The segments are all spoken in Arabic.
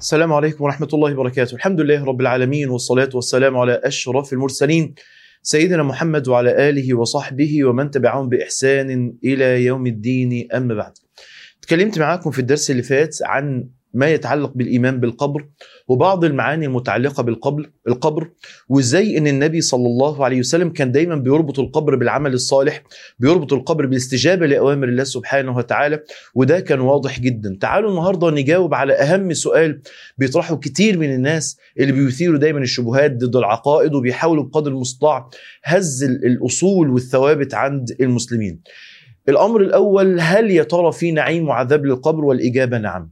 السلام عليكم ورحمة الله وبركاته. الحمد لله رب العالمين والصلاة والسلام على أشرف المرسلين. سيدنا محمد وعلى آله وصحبه ومن تبعهم بإحسان إلى يوم الدين. أما بعد تكلمت معاكم في الدرس اللي فات عن ما يتعلق بالإيمان بالقبر وبعض المعاني المتعلقة بالقبر القبر وإزاي إن النبي صلى الله عليه وسلم كان دايما بيربط القبر بالعمل الصالح بيربط القبر بالاستجابة لأوامر الله سبحانه وتعالى وده كان واضح جدا. تعالوا النهاردة نجاوب على أهم سؤال بيطرحه كتير من الناس اللي بيثيروا دايما الشبهات ضد العقائد وبيحاولوا بقدر المستطاع هز الأصول والثوابت عند المسلمين. الأمر الأول هل يا ترى في نعيم وعذاب للقبر والإجابة نعم؟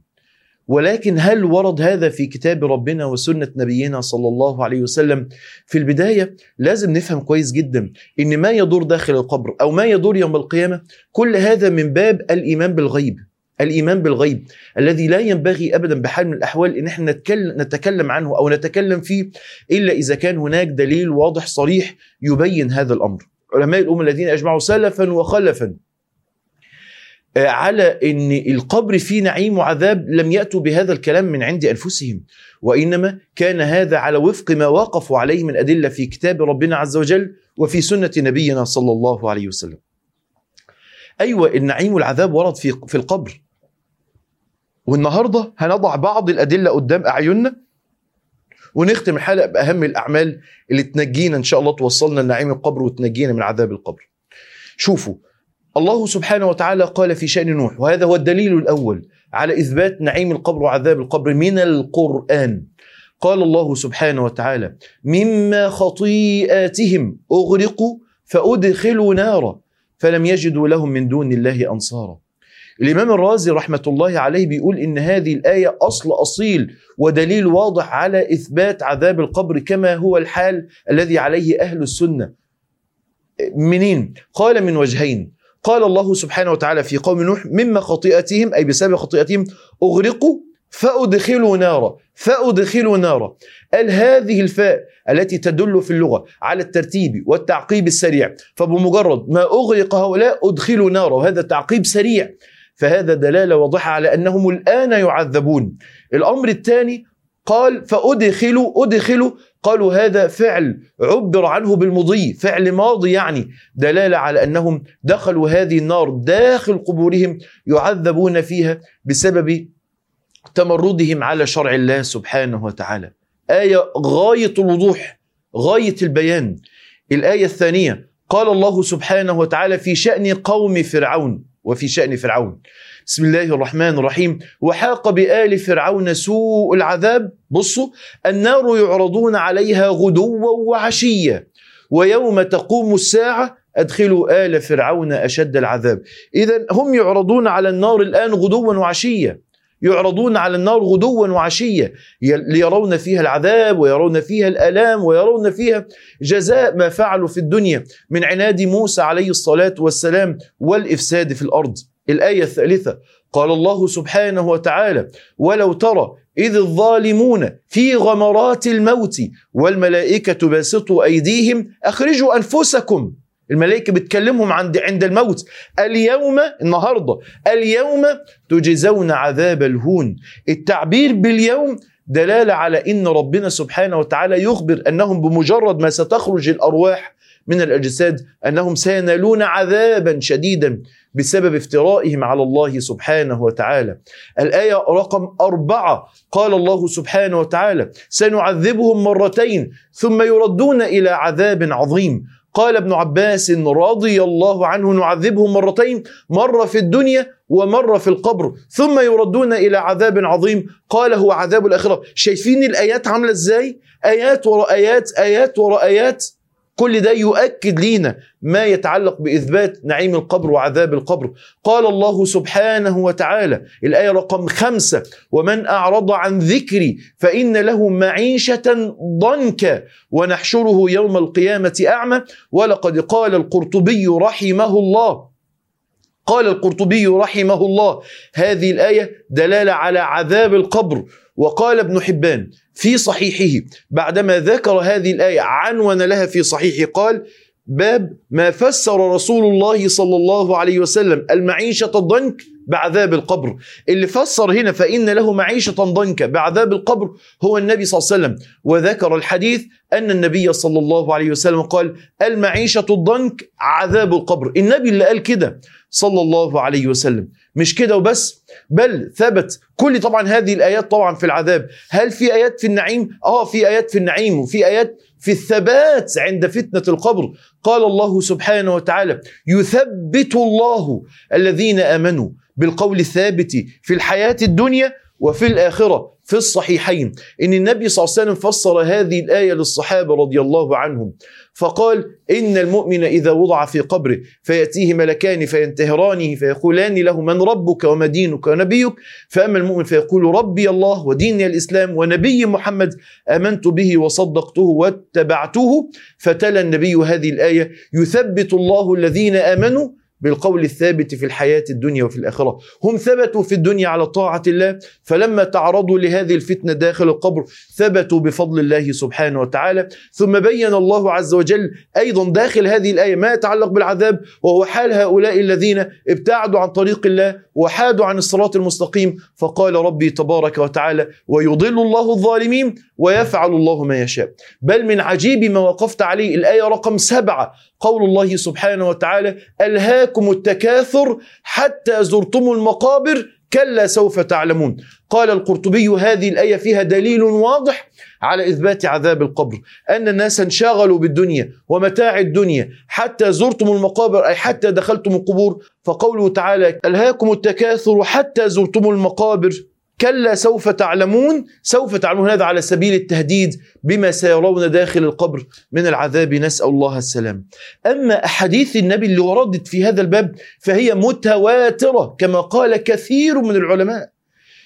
ولكن هل ورد هذا في كتاب ربنا وسنة نبينا صلى الله عليه وسلم في البداية؟ لازم نفهم كويس جدا إن ما يدور داخل القبر أو ما يدور يوم القيامة كل هذا من باب الإيمان بالغيب الإيمان بالغيب الذي لا ينبغي أبدا بحال من الأحوال إن إحنا نتكلم, نتكلم عنه أو نتكلم فيه إلا إذا كان هناك دليل واضح صريح يبين هذا الأمر. علماء الأمة الذين أجمعوا سلفا وخلفا. على إن القبر فيه نعيم وعذاب لم يأتوا بهذا الكلام من عند أنفسهم وإنما كان هذا على وفق ما وقفوا عليه من أدلة في كتاب ربنا عز وجل وفي سنة نبينا صلى الله عليه وسلم. أيوه النعيم والعذاب ورد في في القبر. والنهاردة هنضع بعض الأدلة قدام أعيننا ونختم الحلقة بأهم الأعمال اللي تنجينا إن شاء الله توصلنا لنعيم القبر وتنجينا من عذاب القبر. شوفوا الله سبحانه وتعالى قال في شأن نوح وهذا هو الدليل الأول على إثبات نعيم القبر وعذاب القبر من القرآن. قال الله سبحانه وتعالى مما خطيئاتهم أغرقوا فأدخلوا نارا فلم يجدوا لهم من دون الله أنصارا. الإمام الرازي رحمة الله عليه بيقول إن هذه الآية أصل أصيل ودليل واضح على إثبات عذاب القبر كما هو الحال الذي عليه أهل السنة. منين؟ قال من وجهين. قال الله سبحانه وتعالى في قوم نوح مما خطيئتهم أي بسبب خطيئتهم أغرقوا فأدخلوا نارا فأدخلوا نارا. قال هذه الفاء التي تدل في اللغة على الترتيب والتعقيب السريع. فبمجرد ما أغرق هؤلاء أدخلوا نارا وهذا تعقيب سريع. فهذا دلالة واضحة على أنهم الآن يعذبون. الأمر الثاني قال فأدخلوا أدخلوا. قالوا هذا فعل عبر عنه بالمضي فعل ماضي يعني. دلالة على أنهم دخلوا هذه النار داخل قبورهم يعذبون فيها بسبب تمردهم على شرع الله سبحانه وتعالى. آية غاية الوضوح غاية البيان. الآية الثانية قال الله سبحانه وتعالى في شأن قوم فرعون وفي شأن فرعون. بسم الله الرحمن الرحيم. وحاق بآل فرعون سوء العذاب. بصوا النار يعرضون عليها غدوا وعشيا. ويوم تقوم الساعة أدخلوا آل فرعون أشد العذاب. إذا هم يعرضون على النار الآن غدوا وعشيا. يعرضون على النار غدوا وعشيا. ليرون فيها العذاب ويرون فيها الألام ويرون فيها جزاء ما فعلوا في الدنيا. من عناد موسى عليه الصلاة والسلام والإفساد في الأرض. الآية الثالثة قال الله سبحانه وتعالى: ولو ترى إذ الظالمون في غمرات الموت والملائكة باسطوا أيديهم أخرجوا أنفسكم. الملائكة بتكلمهم عند عند الموت. اليوم النهاردة اليوم تجزون عذاب الهون. التعبير باليوم دلالة على إن ربنا سبحانه وتعالى يخبر أنهم بمجرد ما ستخرج الأرواح من الأجساد أنهم سينالون عذابا شديدا بسبب افترائهم على الله سبحانه وتعالى. الآية رقم أربعة قال الله سبحانه وتعالى سنعذبهم مرتين ثم يردون إلى عذاب عظيم. قال ابن عباس رضي الله عنه نعذبهم مرتين مرة في الدنيا ومرة في القبر ثم يردون إلى عذاب عظيم. قال هو عذاب الآخرة. شايفين الآيات عاملة إزاي؟ آيات وراء آيات آيات وراء آيات. كل ده يؤكد لينا ما يتعلق بإثبات نعيم القبر وعذاب القبر. قال الله سبحانه وتعالى الآية رقم خمسة ومن أعرض عن ذكري فإن له معيشة ضنكا ونحشره يوم القيامة أعمى. ولقد قال القرطبي رحمه الله قال القرطبي رحمه الله هذه الآية دلالة على عذاب القبر. وقال ابن حبان في صحيحه بعدما ذكر هذه الآية عنون لها في صحيحه قال باب ما فسر رسول الله صلى الله عليه وسلم المعيشة الضنك بعذاب القبر. اللي فسر هنا فإن له معيشة ضنكا بعذاب القبر هو النبي صلى الله عليه وسلم. وذكر الحديث أن النبي صلى الله عليه وسلم قال المعيشة الضنك عذاب القبر. النبي اللي قال كده صلى الله عليه وسلم. مش كده وبس؟ بل ثبت كل طبعا هذه الآيات طبعا في العذاب هل في آيات في النعيم؟ آه في آيات في النعيم وفي آيات في الثبات عند فتنة القبر قال الله سبحانه وتعالى يثبت الله الذين آمنوا بالقول الثابت في الحياة الدنيا وفي الآخرة في الصحيحين إن النبي صلى الله عليه وسلم فسر هذه الآية للصحابة رضي الله عنهم. فقال إن المؤمن إذا وضع في قبره فيأتيه ملكان فينتهرانه فيقولان له من ربك وما دينك ونبيك. فأما المؤمن فيقول ربي الله وديني الإسلام ونبي محمد آمنت به وصدقته واتبعته. فتلا النبي هذه الآية يثبت الله الذين آمنوا بالقول الثابت في الحياة الدنيا وفي الآخرة. هم ثبتوا في الدنيا على طاعة الله فلما تعرضوا لهذه الفتنة داخل القبر ثبتوا بفضل الله سبحانه وتعالى. ثم بين الله عز وجل أيضا داخل هذه الآية ما يتعلق بالعذاب وهو حال هؤلاء الذين ابتعدوا عن طريق الله وحادوا عن الصراط المستقيم. فقال ربي تبارك وتعالى ويضل الله الظالمين ويفعل الله ما يشاء. بل من عجيب ما وقفت عليه الآية رقم سبعة قول الله سبحانه وتعالى ألهاكم التكاثر حتى زرتم المقابر كلا سوف تعلمون. قال القرطبي هذه الآية فيها دليل واضح على إثبات عذاب القبر أن الناس انشغلوا بالدنيا ومتاع الدنيا حتى زرتم المقابر أي حتى دخلتم القبور. فقوله تعالى ألهاكم التكاثر حتى زرتم المقابر؟ كلا سوف تعلمون سوف تعلمون. هذا على سبيل التهديد بما سيرون داخل القبر من العذاب. نسأل الله السلام. أما أحاديث النبي اللي وردت في هذا الباب فهي متواترة كما قال كثير من العلماء.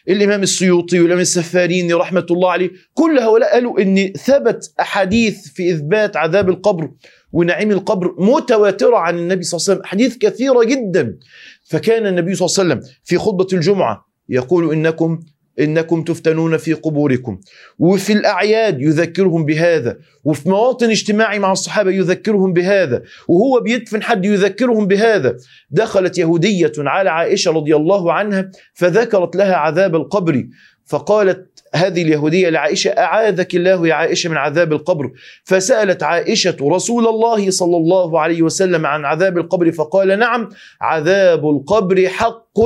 الإمام السيوطي والإمام السفاريني رحمة الله عليه كل هؤلاء قالوا أن ثبت أحاديث في إثبات عذاب القبر ونعيم القبر متواترة عن النبي صلى الله عليه وسلم أحاديث كثيرة جدا. فكان النبي صلى الله عليه وسلم في خطبة الجمعة يقول إنكم إنكم تفتنون في قبوركم. وفي الأعياد يذكرهم بهذا. وفي مواطن اجتماعي مع الصحابة يذكرهم بهذا. وهو بيدفن حد يذكرهم بهذا. دخلت يهودية على عائشة رضي الله عنها فذكرت لها عذاب القبر. فقالت هذه اليهودية لعائشة أعاذك الله يا عائشة من عذاب القبر. فسألت عائشة رسول الله صلى الله عليه وسلم عن عذاب القبر فقال نعم عذاب القبر حق.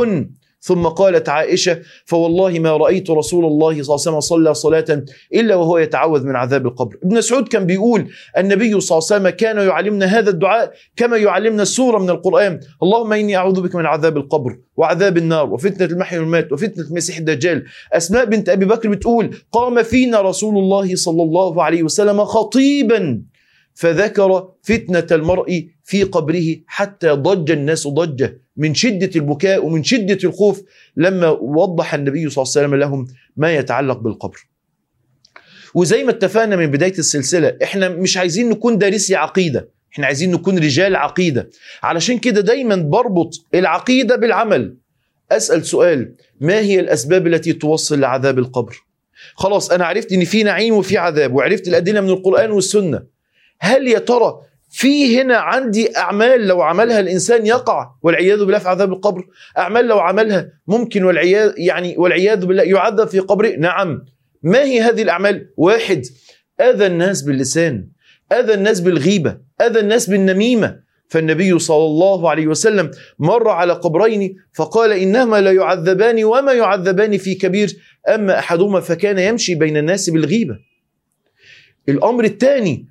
ثم قالت عائشة فوالله ما رأيت رسول الله صلى الله عليه وسلم صلى صلاة إلا وهو يتعوذ من عذاب القبر. ابن مسعود كان بيقول النبي صلى الله عليه وسلم كان يعلمنا هذا الدعاء كما يعلمنا السورة من القرآن اللهم إني أعوذ بك من عذاب القبر وعذاب النار وفتنة المحيا والمات وفتنة المسيح الدجال. أسماء بنت أبي بكر بتقول قام فينا رسول الله صلى الله عليه وسلم خطيبا. فذكر فتنة المرء في قبره حتى ضج الناس ضجة من شدة البكاء ومن شدة الخوف لما وضح النبي صلى الله عليه وسلم لهم ما يتعلق بالقبر. وزي ما اتفقنا من بداية السلسلة إحنا مش عايزين نكون دارسي عقيدة إحنا عايزين نكون رجال عقيدة. علشان كده دايما بربط العقيدة بالعمل. أسأل سؤال ما هي الأسباب التي توصل لعذاب القبر؟ خلاص أنا عرفت إن في نعيم وفي عذاب وعرفت الأدلة من القرآن والسنة. هل يا ترى في هنا عندي أعمال لو عملها الإنسان يقع والعياذ بالله في عذاب القبر؟ أعمال لو عملها ممكن والعياذ يعني والعياذ بالله يعذب في قبره؟ نعم. ما هي هذه الأعمال؟ واحد أذى الناس باللسان أذى الناس بالغيبة أذى الناس بالنميمة. فالنبي صلى الله عليه وسلم مر على قبرين فقال إنهما لا يعذبان وما يعذبان في كبير أما أحدهما فكان يمشي بين الناس بالغيبة. الأمر الثاني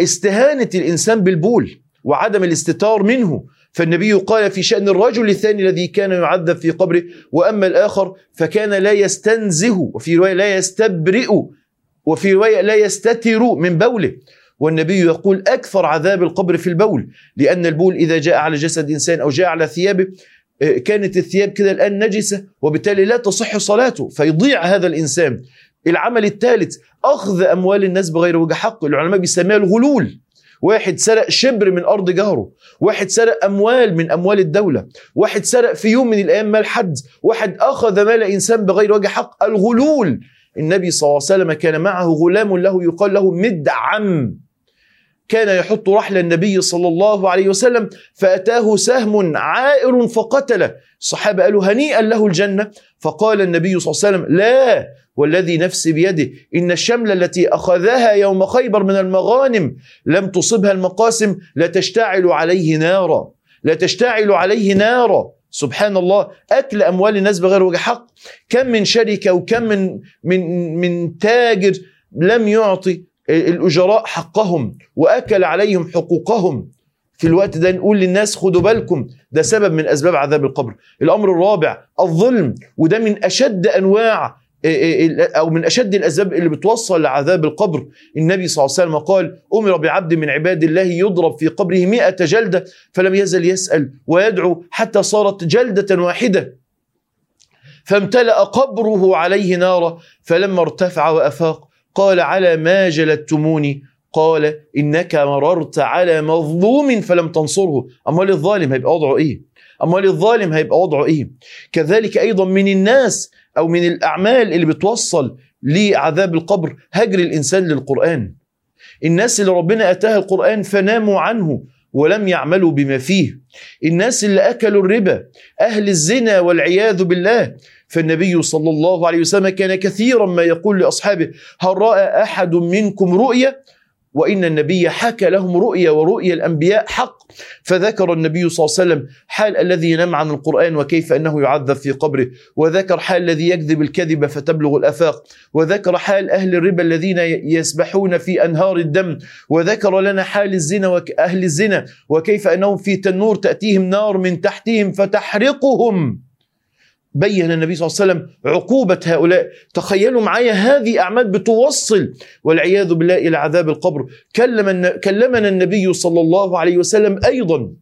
استهانة الإنسان بالبول وعدم الاستتار منه. فالنبي قال في شأن الرجل الثاني الذي كان يعذب في قبره وأما الآخر فكان لا يستنزه وفي رواية لا يستبرئ وفي رواية لا يستتر من بوله. والنبي يقول أكثر عذاب القبر في البول لأن البول إذا جاء على جسد إنسان أو جاء على ثيابه كانت الثياب كده الآن نجسة وبالتالي لا تصح صلاته فيضيع هذا الإنسان. العمل الثالث أخذ أموال الناس بغير وجه حق. العلماء بيسميها الغلول. واحد سرق شبر من أرض جاره واحد سرق أموال من أموال الدولة واحد سرق في يوم من الأيام مال حد واحد أخذ مال إنسان بغير وجه حق. الغلول. النبي صلى الله عليه وسلم كان معه غلام له يقال له مدعم. كان يحط رحل النبي صلى الله عليه وسلم فأتاه سهم عائر فقتله. الصحابة قالوا هنيئا له الجنة. فقال النبي صلى الله عليه وسلم لا والذي نفسي بيده. إن الشملة التي أخذها يوم خيبر من المغانم لم تصبها المقاسم لتشتعل عليه نارا. لتشتعل عليه نارا. سبحان الله. أكل أموال الناس بغير وجه حق. كم من شركة وكم من من من تاجر لم يعطي الأجراء حقهم وأكل عليهم حقوقهم. في الوقت ده نقول للناس خدوا بالكم. ده سبب من أسباب عذاب القبر. الأمر الرابع الظلم. وده من أشد أنواع أو من أشد الأسباب اللي بتوصل لعذاب القبر. النبي صلى الله عليه وسلم قال أمر بعبد من عباد الله يضرب في قبره مئة جلدة فلم يزل يسأل ويدعو حتى صارت جلدة واحدة. فامتلأ قبره عليه نارا فلما ارتفع وأفاق قال على ما جلدتموني؟ قال إنك مررت على مظلوم فلم تنصره. أمال الظالم هيبقى وضعه إيه؟ أمال الظالم هيبقى وضعه إيه؟ كذلك أيضا من الناس أو من الأعمال اللي بتوصل لعذاب القبر هجر الإنسان للقرآن. الناس اللي ربنا أتاها القرآن فناموا عنه ولم يعملوا بما فيه. الناس اللي أكلوا الربا أهل الزنا والعياذ بالله. فالنبي صلى الله عليه وسلم كان كثيرا ما يقول لأصحابه هل رأى أحد منكم رؤيا وإن النبي حكى لهم رؤيا ورؤيا الأنبياء حق. فذكر النبي صلى الله عليه وسلم حال الذي ينام عن القرآن وكيف أنه يعذب في قبره. وذكر حال الذي يكذب الكذب فتبلغ الأفاق. وذكر حال أهل الربا الذين يسبحون في أنهار الدم. وذكر لنا حال الزنا وأهل الزنا. وكيف أنهم في تنور تأتيهم نار من تحتهم فتحرقهم. بين النبي صلى الله عليه وسلم عقوبة هؤلاء. تخيلوا معايا هذه أعمال بتوصل والعياذ بالله إلى عذاب القبر. كلم كلمنا النبي صلى الله عليه وسلم أيضا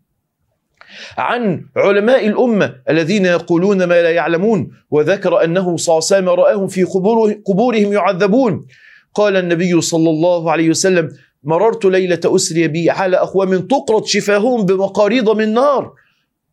عن علماء الأمة الذين يقولون ما لا يعلمون وذكر أنه صلى الله عليه وسلم رآهم في قبور قبورهم يعذبون. قال النبي صلى الله عليه وسلم مررت ليلة أسري بي على أقوام تقرض شفاههم بمقاريض من نار.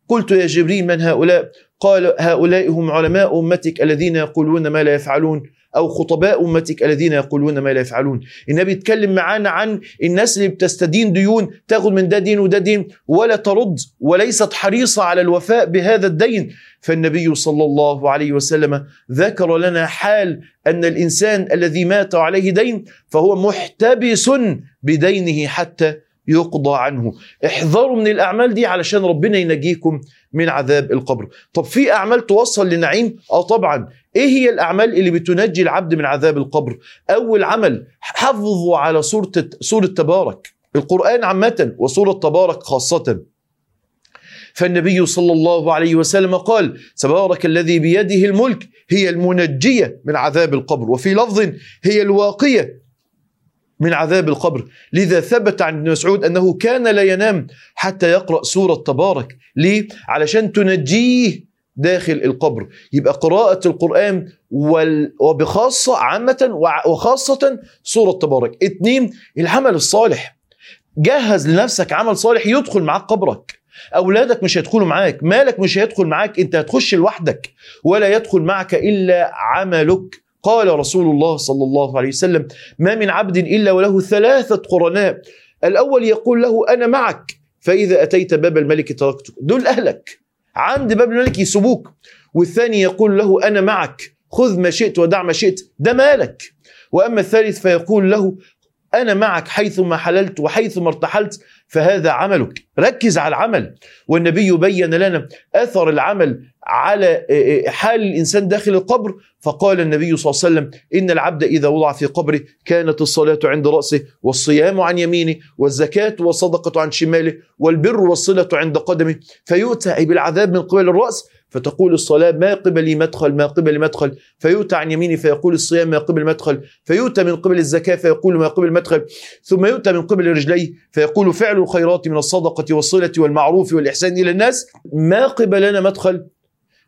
قلت يا جبريل من هؤلاء؟ قال هؤلاء هم علماء أمتك الذين يقولون ما لا يفعلون أو خطباء أمتك الذين يقولون ما لا يفعلون. النبي يتكلم معانا عن الناس اللي بتستدين ديون تاخد من ده دين وده دين ولا ترد وليست حريصة على الوفاء بهذا الدين. فالنبي صلى الله عليه وسلم ذكر لنا حال أن الإنسان الذي مات عليه دين فهو محتبس بدينه حتى يقضى عنه. احذروا من الأعمال دي علشان ربنا ينجيكم من عذاب القبر. طب في أعمال توصل لنعيم؟ آه طبعا. إيه هي الأعمال اللي بتنجي العبد من عذاب القبر؟ أول عمل حافظوا على سورة سورة تبارك. القرآن عامة وسورة تبارك خاصة. فالنبي صلى الله عليه وسلم قال تبارك الذي بيده الملك هي المنجية من عذاب القبر. وفي لفظ هي الواقية. من عذاب القبر. لذا ثبت عن ابن مسعود أنه كان لا ينام حتى يقرأ سورة تبارك. ليه؟ علشان تنجيه داخل القبر. يبقى قراءة القرآن وبخاصة عامة وخاصة سورة تبارك. اتنين العمل الصالح. جهز لنفسك عمل صالح يدخل معاك قبرك. أولادك مش هيدخلوا معاك مالك مش هيدخل معاك أنت هتخش لوحدك. ولا يدخل معك إلا عملك. قال رسول الله صلى الله عليه وسلم ما من عبد إلا وله ثلاثة قرناء. الأول يقول له أنا معك. فإذا أتيت باب الملك تركتك. دول أهلك. عند باب الملك يسبوك والثاني يقول له أنا معك. خذ ما شئت ودع ما شئت. ده مالك. وأما الثالث فيقول له أنا معك حيثما حللت وحيثما ارتحلت فهذا عملك. ركز على العمل. والنبي بين لنا أثر العمل على حال الإنسان داخل القبر. فقال النبي صلى الله عليه وسلم إن العبد إذا وضع في قبره كانت الصلاة عند رأسه والصيام عن يمينه والزكاة والصدقة عن شماله والبر والصلة عند قدمه فيؤتى بالعذاب من قبل الرأس. فتقول الصلاة ما قبلي مدخل ما قبل مدخل فيؤتى عن يمينه فيقول الصيام ما قبل مدخل فيؤتى من قبل الزكاة فيقول ما قبل مدخل ثم يؤتى من قبل رجليه فيقول فعل الخيرات من الصدقة والصلة والمعروف والإحسان إلى الناس. ما قبلنا مدخل.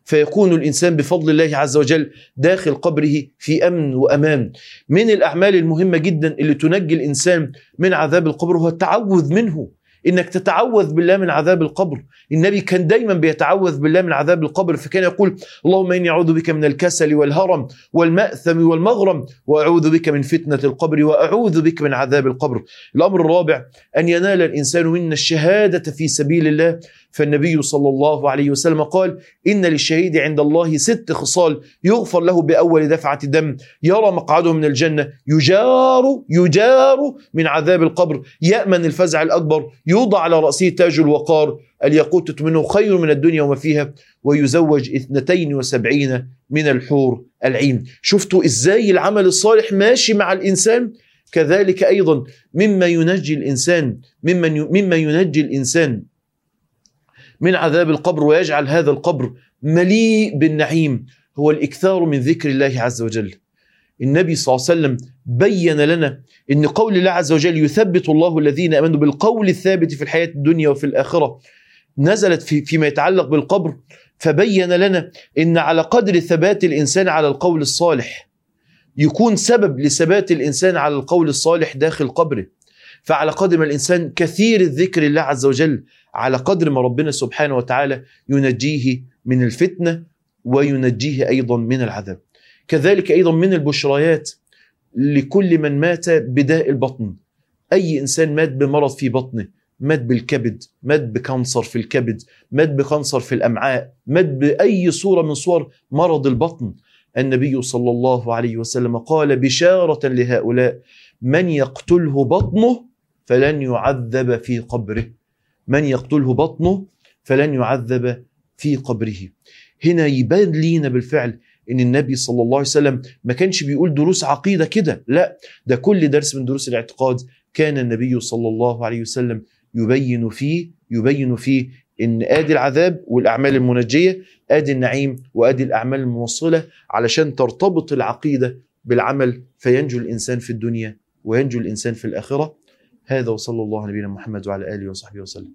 فيكون الإنسان بفضل الله عز وجل داخل قبره في أمن وأمان. من الأعمال المهمة جدا اللي تنجي الإنسان من عذاب القبر هو التعوذ منه. إنك تتعوذ بالله من عذاب القبر. النبي كان دايما بيتعوذ بالله من عذاب القبر فكان يقول اللهم إني أعوذ بك من الكسل والهرم والمأثم والمغرم وأعوذ بك من فتنة القبر وأعوذ بك من عذاب القبر. الأمر الرابع أن ينال الإنسان منا الشهادة في سبيل الله فالنبي صلى الله عليه وسلم قال إن للشهيد عند الله ست خصال يغفر له بأول دفعة دم. يرى مقعده من الجنة. يجار يجار من عذاب القبر. يأمن الفزع الأكبر. يوضع على رأسه تاج الوقار. الياقوتة منه خير من الدنيا وما فيها. ويزوج 72 من الحور العين. شفتوا إزاي العمل الصالح ماشي مع الإنسان؟ كذلك أيضا مما ينجي الإنسان مما ينجي الإنسان من عذاب القبر ويجعل هذا القبر مليء بالنعيم هو الإكثار من ذكر الله عز وجل. النبي صلى الله عليه وسلم بين لنا إن قول الله عز وجل يثبت الله الذين آمنوا بالقول الثابت في الحياة الدنيا وفي الآخرة نزلت في فيما يتعلق بالقبر فبين لنا إن على قدر ثبات الإنسان على القول الصالح يكون سبب لثبات الإنسان على القول الصالح داخل قبره. فعلى قدر ما الإنسان كثير الذكر لله عز وجل على قدر ما ربنا سبحانه وتعالى ينجيه من الفتنة وينجيه أيضا من العذاب. كذلك أيضا من البشريات لكل من مات بداء البطن. أي إنسان مات بمرض في بطنه مات بالكبد مات ب cancer في الكبد مات ب cancer في الأمعاء مات بأي صورة من صور مرض البطن. النبي صلى الله عليه وسلم قال بشارة لهؤلاء من يقتله بطنه فلن يعذب في قبره. من يقتله بطنه فلن يعذب في قبره. هنا يبان لينا بالفعل إن النبي صلى الله عليه وسلم ما كانش بيقول دروس عقيدة كده لا ده كل درس من دروس الاعتقاد كان النبي صلى الله عليه وسلم يبين فيه يبين فيه إن آدي العذاب والأعمال المنجية آدي النعيم وآدي الأعمال الموصلة علشان ترتبط العقيدة بالعمل فينجو الإنسان في الدنيا وينجو الإنسان في الآخرة. هذا وصلى الله على نبينا محمد وعلى آله وصحبه وسلم.